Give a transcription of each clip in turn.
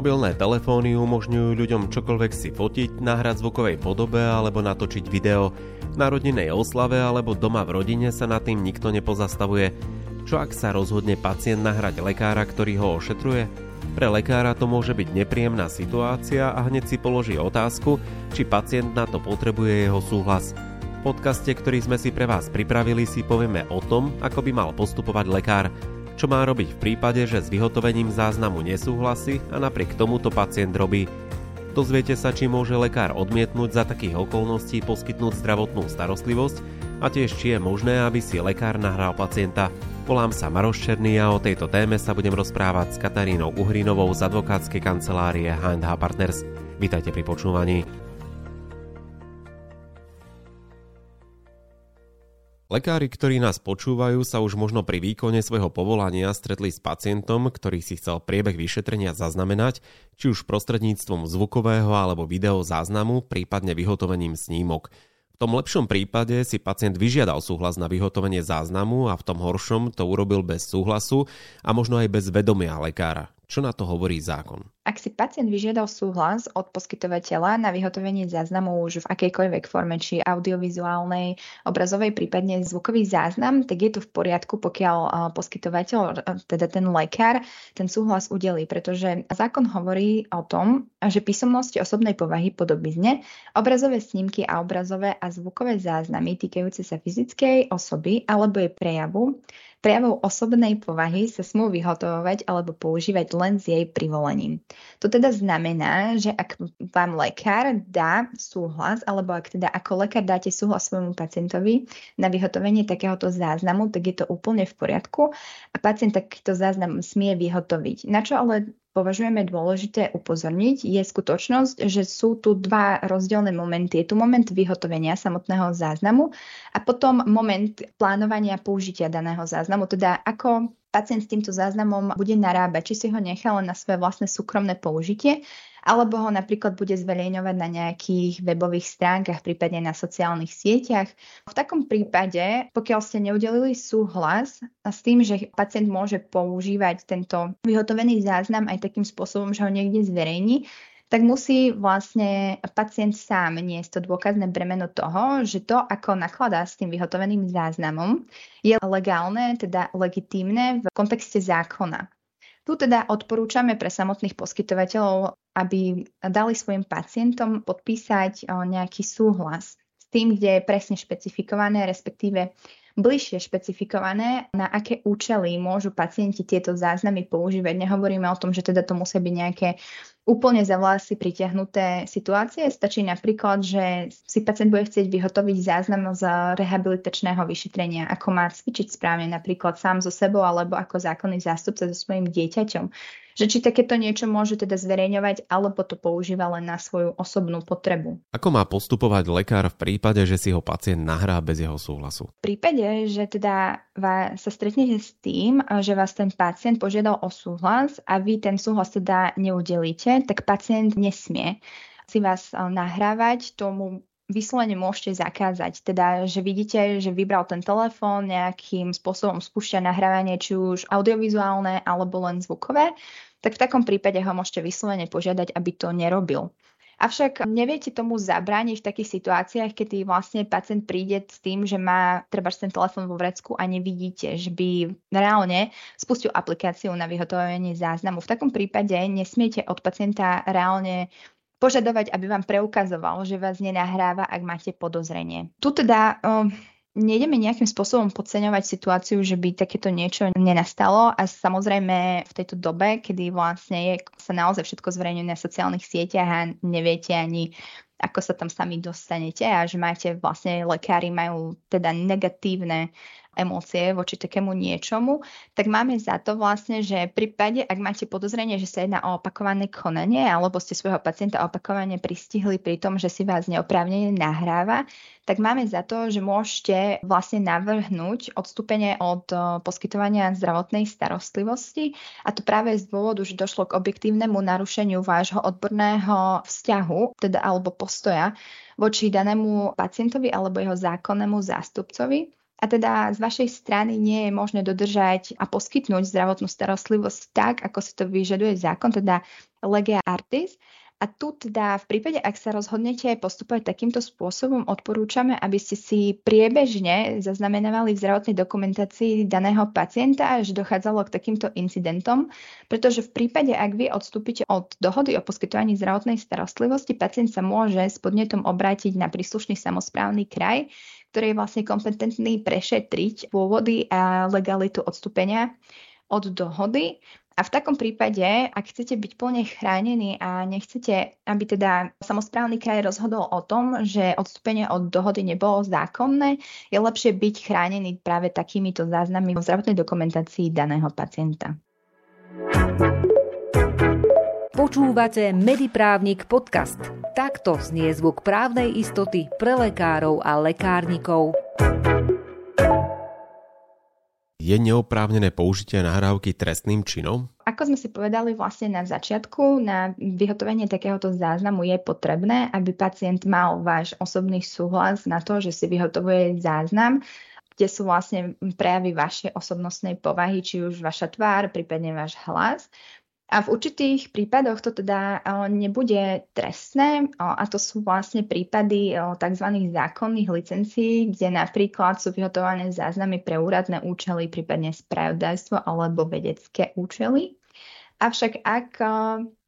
Mobilné telefóny umožňujú ľuďom čokoľvek si fotiť, nahrať zvukovej podobe alebo natočiť video. Na rodinnej oslave alebo doma v rodine sa nad tým nikto nepozastavuje. Čo ak sa rozhodne pacient nahrať lekára, ktorý ho ošetruje? Pre lekára to môže byť nepríjemná situácia a hneď si položí otázku, či pacient na to potrebuje jeho súhlas. V podcaste, ktorý sme si pre vás pripravili, si povieme o tom, ako by mal postupovať lekár čo má robiť v prípade, že s vyhotovením záznamu nesúhlasí a napriek tomu to pacient robí. Dozviete sa, či môže lekár odmietnúť za takých okolností poskytnúť zdravotnú starostlivosť a tiež či je možné, aby si lekár nahral pacienta. Volám sa Maroš Černý a o tejto téme sa budem rozprávať s Katarínou Uhrinovou z advokátskej kancelárie H&H Partners. Vítajte pri počúvaní. Lekári, ktorí nás počúvajú, sa už možno pri výkone svojho povolania stretli s pacientom, ktorý si chcel priebeh vyšetrenia zaznamenať, či už prostredníctvom zvukového alebo video záznamu, prípadne vyhotovením snímok. V tom lepšom prípade si pacient vyžiadal súhlas na vyhotovenie záznamu a v tom horšom to urobil bez súhlasu a možno aj bez vedomia lekára. Čo na to hovorí zákon? Ak si pacient vyžiadal súhlas od poskytovateľa na vyhotovenie záznamu už v akejkoľvek forme, či audiovizuálnej, obrazovej, prípadne zvukový záznam, tak je to v poriadku, pokiaľ poskytovateľ, teda ten lekár, ten súhlas udelí, pretože zákon hovorí o tom, že písomnosti osobnej povahy podobizne, obrazové snímky a obrazové a zvukové záznamy týkajúce sa fyzickej osoby alebo jej prejavu prejavov osobnej povahy sa smú vyhotovovať alebo používať len s jej privolením. To teda znamená, že ak vám lekár dá súhlas, alebo ak teda ako lekár dáte súhlas svojmu pacientovi na vyhotovenie takéhoto záznamu, tak je to úplne v poriadku a pacient takýto záznam smie vyhotoviť. Na čo ale považujeme dôležité upozorniť, je skutočnosť, že sú tu dva rozdielne momenty. Je tu moment vyhotovenia samotného záznamu a potom moment plánovania použitia daného záznamu, teda ako pacient s týmto záznamom bude narábať, či si ho nechá len na svoje vlastné súkromné použitie, alebo ho napríklad bude zverejňovať na nejakých webových stránkach, prípadne na sociálnych sieťach. V takom prípade, pokiaľ ste neudelili súhlas s tým, že pacient môže používať tento vyhotovený záznam aj takým spôsobom, že ho niekde zverejní, tak musí vlastne pacient sám niesť to dôkazné bremeno toho, že to, ako nakladá s tým vyhotoveným záznamom, je legálne, teda legitímne v kontexte zákona. Tu teda odporúčame pre samotných poskytovateľov, aby dali svojim pacientom podpísať nejaký súhlas s tým, kde je presne špecifikované, respektíve bližšie špecifikované, na aké účely môžu pacienti tieto záznamy používať. Nehovoríme o tom, že teda to musia byť nejaké úplne za vlasy pritiahnuté situácie. Stačí napríklad, že si pacient bude chcieť vyhotoviť záznam z rehabilitačného vyšetrenia, ako má cvičiť správne napríklad sám so sebou alebo ako zákonný zástupca so svojím dieťaťom že či takéto niečo môže teda zverejňovať, alebo to používa len na svoju osobnú potrebu. Ako má postupovať lekár v prípade, že si ho pacient nahrá bez jeho súhlasu? V prípade, že teda vás, sa stretnete s tým, že vás ten pacient požiadal o súhlas a vy ten súhlas teda neudelíte, tak pacient nesmie si vás nahrávať, tomu vyslovene môžete zakázať. Teda, že vidíte, že vybral ten telefón, nejakým spôsobom spúšťa nahrávanie, či už audiovizuálne alebo len zvukové, tak v takom prípade ho môžete vyslovene požiadať, aby to nerobil. Avšak neviete tomu zabrániť v takých situáciách, kedy vlastne pacient príde s tým, že má treba ten telefón vo vrecku a nevidíte, že by reálne spustil aplikáciu na vyhotovenie záznamu. V takom prípade nesmiete od pacienta reálne požadovať, aby vám preukazoval, že vás nenahráva, ak máte podozrenie. Tu teda um, nejdeme nejakým spôsobom podceňovať situáciu, že by takéto niečo nenastalo a samozrejme v tejto dobe, kedy vlastne je, sa naozaj všetko zverejňuje na sociálnych sieťach a neviete ani ako sa tam sami dostanete a že máte vlastne lekári majú teda negatívne emócie voči takému niečomu, tak máme za to vlastne, že v prípade, ak máte podozrenie, že sa jedná o opakované konanie alebo ste svojho pacienta opakovane pristihli pri tom, že si vás neoprávnene nahráva, tak máme za to, že môžete vlastne navrhnúť odstúpenie od poskytovania zdravotnej starostlivosti. A to práve z dôvodu, že došlo k objektívnemu narušeniu vášho odborného vzťahu, teda alebo postoja voči danému pacientovi alebo jeho zákonnému zástupcovi a teda z vašej strany nie je možné dodržať a poskytnúť zdravotnú starostlivosť tak, ako si to vyžaduje zákon, teda Lega Artis. A tu teda v prípade, ak sa rozhodnete postupovať takýmto spôsobom, odporúčame, aby ste si priebežne zaznamenávali v zdravotnej dokumentácii daného pacienta, až dochádzalo k takýmto incidentom, pretože v prípade, ak vy odstúpite od dohody o poskytovaní zdravotnej starostlivosti, pacient sa môže s podnetom obrátiť na príslušný samozprávny kraj, ktorý je vlastne kompetentný prešetriť pôvody a legalitu odstúpenia od dohody a v takom prípade, ak chcete byť plne chránení a nechcete, aby teda samozprávny kraj rozhodol o tom, že odstúpenie od dohody nebolo zákonné, je lepšie byť chránený práve takýmito záznamy v zdravotnej dokumentácii daného pacienta. Počúvate Mediprávnik podcast. Takto znie zvuk právnej istoty pre lekárov a lekárnikov. Je neoprávnené použitie nahrávky trestným činom? Ako sme si povedali vlastne na začiatku, na vyhotovenie takéhoto záznamu je potrebné, aby pacient mal váš osobný súhlas na to, že si vyhotovuje záznam, kde sú vlastne prejavy vašej osobnostnej povahy, či už vaša tvár, prípadne váš hlas. A v určitých prípadoch to teda nebude trestné a to sú vlastne prípady tzv. zákonných licencií, kde napríklad sú vyhotované záznamy pre úradné účely, prípadne spravodajstvo alebo vedecké účely. Avšak ak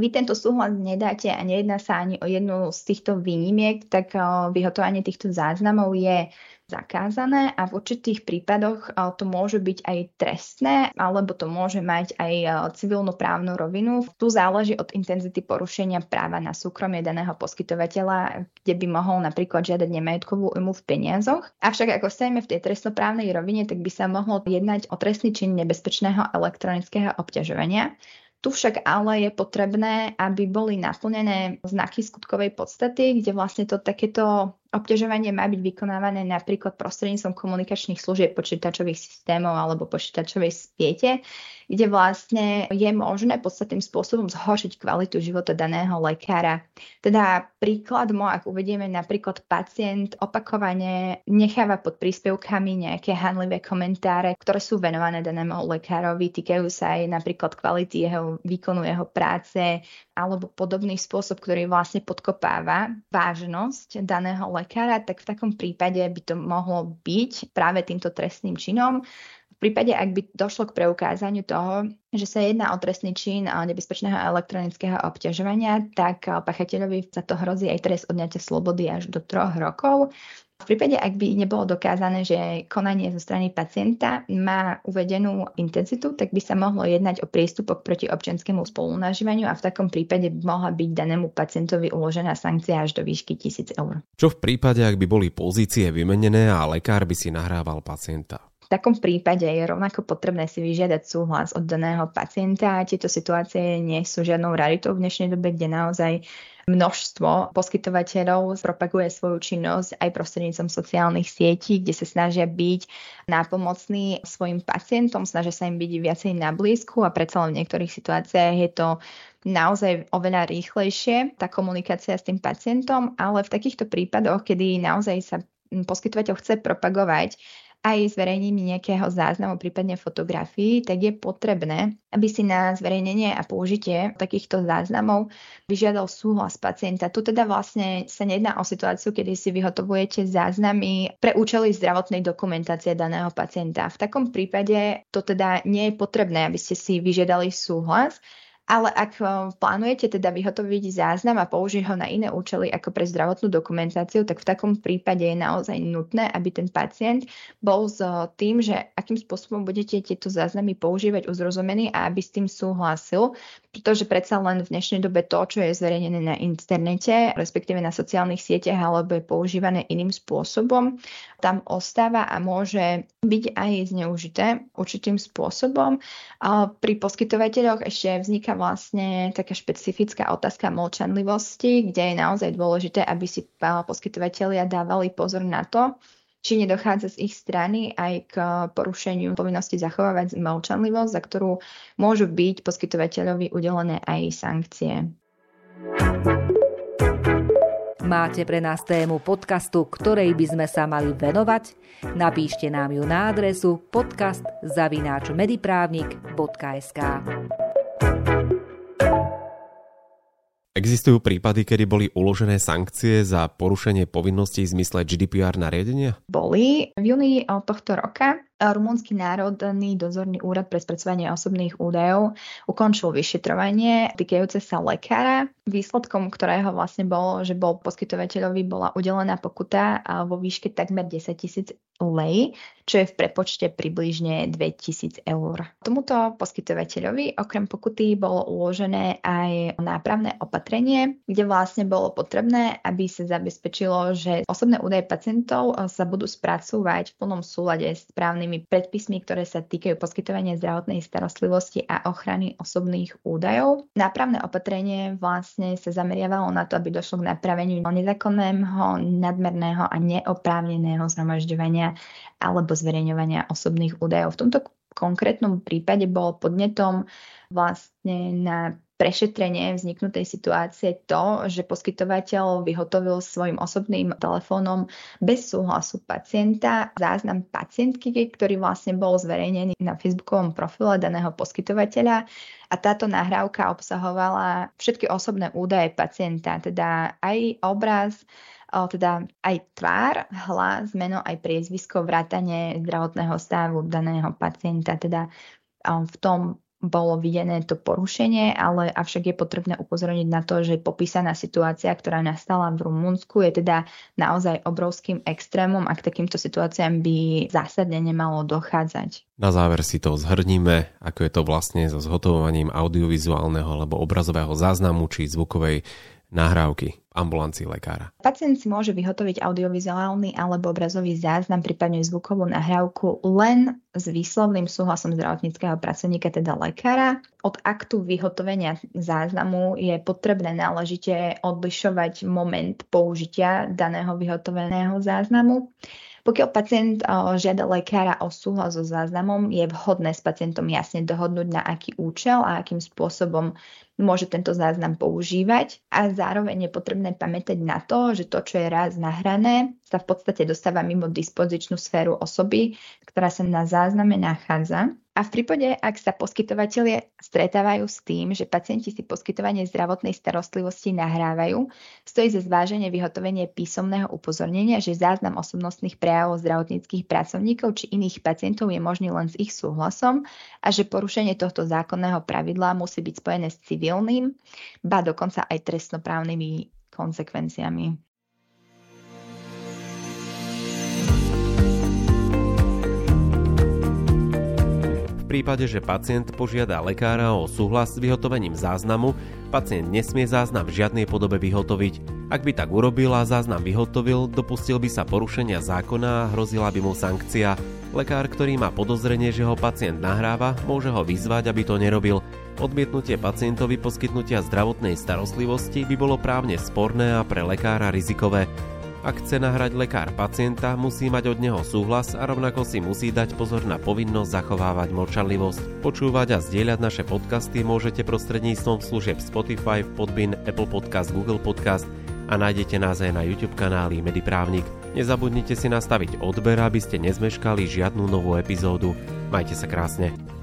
vy tento súhlas nedáte a nejedná sa ani o jednu z týchto výnimiek, tak vyhotovanie týchto záznamov je zakázané a v určitých prípadoch to môže byť aj trestné, alebo to môže mať aj civilnú právnu rovinu. Tu záleží od intenzity porušenia práva na súkromie daného poskytovateľa, kde by mohol napríklad žiadať nemajetkovú újmu v peniazoch. Avšak ako stojíme v tej trestnoprávnej rovine, tak by sa mohlo jednať o trestný čin nebezpečného elektronického obťažovania. Tu však ale je potrebné, aby boli naplnené znaky skutkovej podstaty, kde vlastne to takéto Obťažovanie má byť vykonávané napríklad prostredníctvom komunikačných služieb počítačových systémov alebo počítačovej siete, kde vlastne je možné podstatným spôsobom zhoršiť kvalitu života daného lekára. Teda príklad, ak uvedieme napríklad pacient opakovane necháva pod príspevkami nejaké hanlivé komentáre, ktoré sú venované danému lekárovi, týkajú sa aj napríklad kvality jeho výkonu jeho práce alebo podobný spôsob, ktorý vlastne podkopáva vážnosť daného lekára, tak v takom prípade by to mohlo byť práve týmto trestným činom. V prípade, ak by došlo k preukázaniu toho, že sa jedná o trestný čin nebezpečného elektronického obťažovania, tak pachateľovi za to hrozí aj trest odňatia slobody až do troch rokov. V prípade, ak by nebolo dokázané, že konanie zo strany pacienta má uvedenú intenzitu, tak by sa mohlo jednať o priestupok proti občianskému spolunažívaniu a v takom prípade by mohla byť danému pacientovi uložená sankcia až do výšky 1000 eur. Čo v prípade, ak by boli pozície vymenené a lekár by si nahrával pacienta? V takom prípade je rovnako potrebné si vyžiadať súhlas od daného pacienta. Tieto situácie nie sú žiadnou raritou v dnešnej dobe, kde naozaj množstvo poskytovateľov propaguje svoju činnosť aj prostrednícom sociálnych sietí, kde sa snažia byť nápomocní svojim pacientom, snažia sa im byť viacej na blízku a predsa len v niektorých situáciách je to naozaj oveľa rýchlejšie, tá komunikácia s tým pacientom, ale v takýchto prípadoch, kedy naozaj sa poskytovateľ chce propagovať aj zverejnení nejakého záznamu, prípadne fotografií, tak je potrebné, aby si na zverejnenie a použitie takýchto záznamov vyžiadal súhlas pacienta. Tu teda vlastne sa nejedná o situáciu, kedy si vyhotovujete záznamy pre účely zdravotnej dokumentácie daného pacienta. V takom prípade to teda nie je potrebné, aby ste si vyžiadali súhlas, ale ak eh, plánujete teda vyhotoviť záznam a použiť ho na iné účely ako pre zdravotnú dokumentáciu, tak v takom prípade je naozaj nutné, aby ten pacient bol s eh, tým, že akým spôsobom budete tieto záznamy používať uzrozumený a aby s tým súhlasil, pretože predsa len v dnešnej dobe to, čo je zverejnené na internete, respektíve na sociálnych sieťach alebo je používané iným spôsobom, tam ostáva a môže byť aj zneužité určitým spôsobom. Pri poskytovateľoch ešte vzniká vlastne taká špecifická otázka mlčanlivosti, kde je naozaj dôležité, aby si poskytovateľia dávali pozor na to, či nedochádza z ich strany aj k porušeniu povinnosti zachovávať mlčanlivosť, za ktorú môžu byť poskytovateľovi udelené aj sankcie. Máte pre nás tému podcastu, ktorej by sme sa mali venovať? Napíšte nám ju na adresu podcast.mediprávnik.sk Existujú prípady, kedy boli uložené sankcie za porušenie povinností v zmysle GDPR nariadenia? Boli. V júni tohto roka Rumunský národný dozorný úrad pre spracovanie osobných údajov ukončil vyšetrovanie týkajúce sa lekára, výsledkom ktorého vlastne bolo, že bol poskytovateľovi bola udelená pokuta vo výške takmer 10 tisíc lei, čo je v prepočte približne 2000 eur. Tomuto poskytovateľovi okrem pokuty bolo uložené aj nápravné opatrenie, kde vlastne bolo potrebné, aby sa zabezpečilo, že osobné údaje pacientov sa budú spracúvať v plnom súlade s právnym právnymi predpismi, ktoré sa týkajú poskytovania zdravotnej starostlivosti a ochrany osobných údajov. Nápravné opatrenie vlastne sa zameriavalo na to, aby došlo k napraveniu nezákonného, nadmerného a neoprávneného zhromažďovania alebo zverejňovania osobných údajov. V tomto konkrétnom prípade bol podnetom vlastne na prešetrenie vzniknutej situácie to, že poskytovateľ vyhotovil svojim osobným telefónom bez súhlasu pacienta záznam pacientky, ktorý vlastne bol zverejnený na facebookovom profile daného poskytovateľa a táto nahrávka obsahovala všetky osobné údaje pacienta, teda aj obraz, teda aj tvár, hlas, meno, aj priezvisko, vrátanie zdravotného stavu daného pacienta. Teda v tom bolo videné to porušenie, ale avšak je potrebné upozorniť na to, že popísaná situácia, ktorá nastala v Rumunsku, je teda naozaj obrovským extrémom a k takýmto situáciám by zásadne nemalo dochádzať. Na záver si to zhrníme, ako je to vlastne so zhotovovaním audiovizuálneho alebo obrazového záznamu či zvukovej nahrávky ambulancii lekára. Pacient si môže vyhotoviť audiovizuálny alebo obrazový záznam, prípadne zvukovú nahrávku len s výslovným súhlasom zdravotníckého pracovníka, teda lekára. Od aktu vyhotovenia záznamu je potrebné náležite odlišovať moment použitia daného vyhotoveného záznamu. Pokiaľ pacient žiada lekára o súhlas so záznamom, je vhodné s pacientom jasne dohodnúť, na aký účel a akým spôsobom môže tento záznam používať a zároveň je potrebné pamätať na to, že to, čo je raz nahrané, sa v podstate dostáva mimo dispozičnú sféru osoby, ktorá sa na zázname nachádza. A v prípade, ak sa poskytovateľie stretávajú s tým, že pacienti si poskytovanie zdravotnej starostlivosti nahrávajú, stojí za zváženie vyhotovenie písomného upozornenia, že záznam osobnostných prejavov zdravotníckých pracovníkov či iných pacientov je možný len s ich súhlasom a že porušenie tohto zákonného pravidla musí byť spojené s civilným, ba dokonca aj trestnoprávnymi konsekvenciami. Prípade, že pacient požiada lekára o súhlas s vyhotovením záznamu, pacient nesmie záznam v žiadnej podobe vyhotoviť. Ak by tak urobil a záznam vyhotovil, dopustil by sa porušenia zákona a hrozila by mu sankcia. Lekár, ktorý má podozrenie, že ho pacient nahráva, môže ho vyzvať, aby to nerobil. Odmietnutie pacientovi poskytnutia zdravotnej starostlivosti by bolo právne sporné a pre lekára rizikové. Ak chce nahrať lekár pacienta, musí mať od neho súhlas a rovnako si musí dať pozor na povinnosť zachovávať mlčanlivosť. Počúvať a zdieľať naše podcasty môžete prostredníctvom služieb Spotify, Podbin, Apple Podcast, Google Podcast a nájdete nás aj na YouTube kanáli Mediprávnik. Nezabudnite si nastaviť odber, aby ste nezmeškali žiadnu novú epizódu. Majte sa krásne.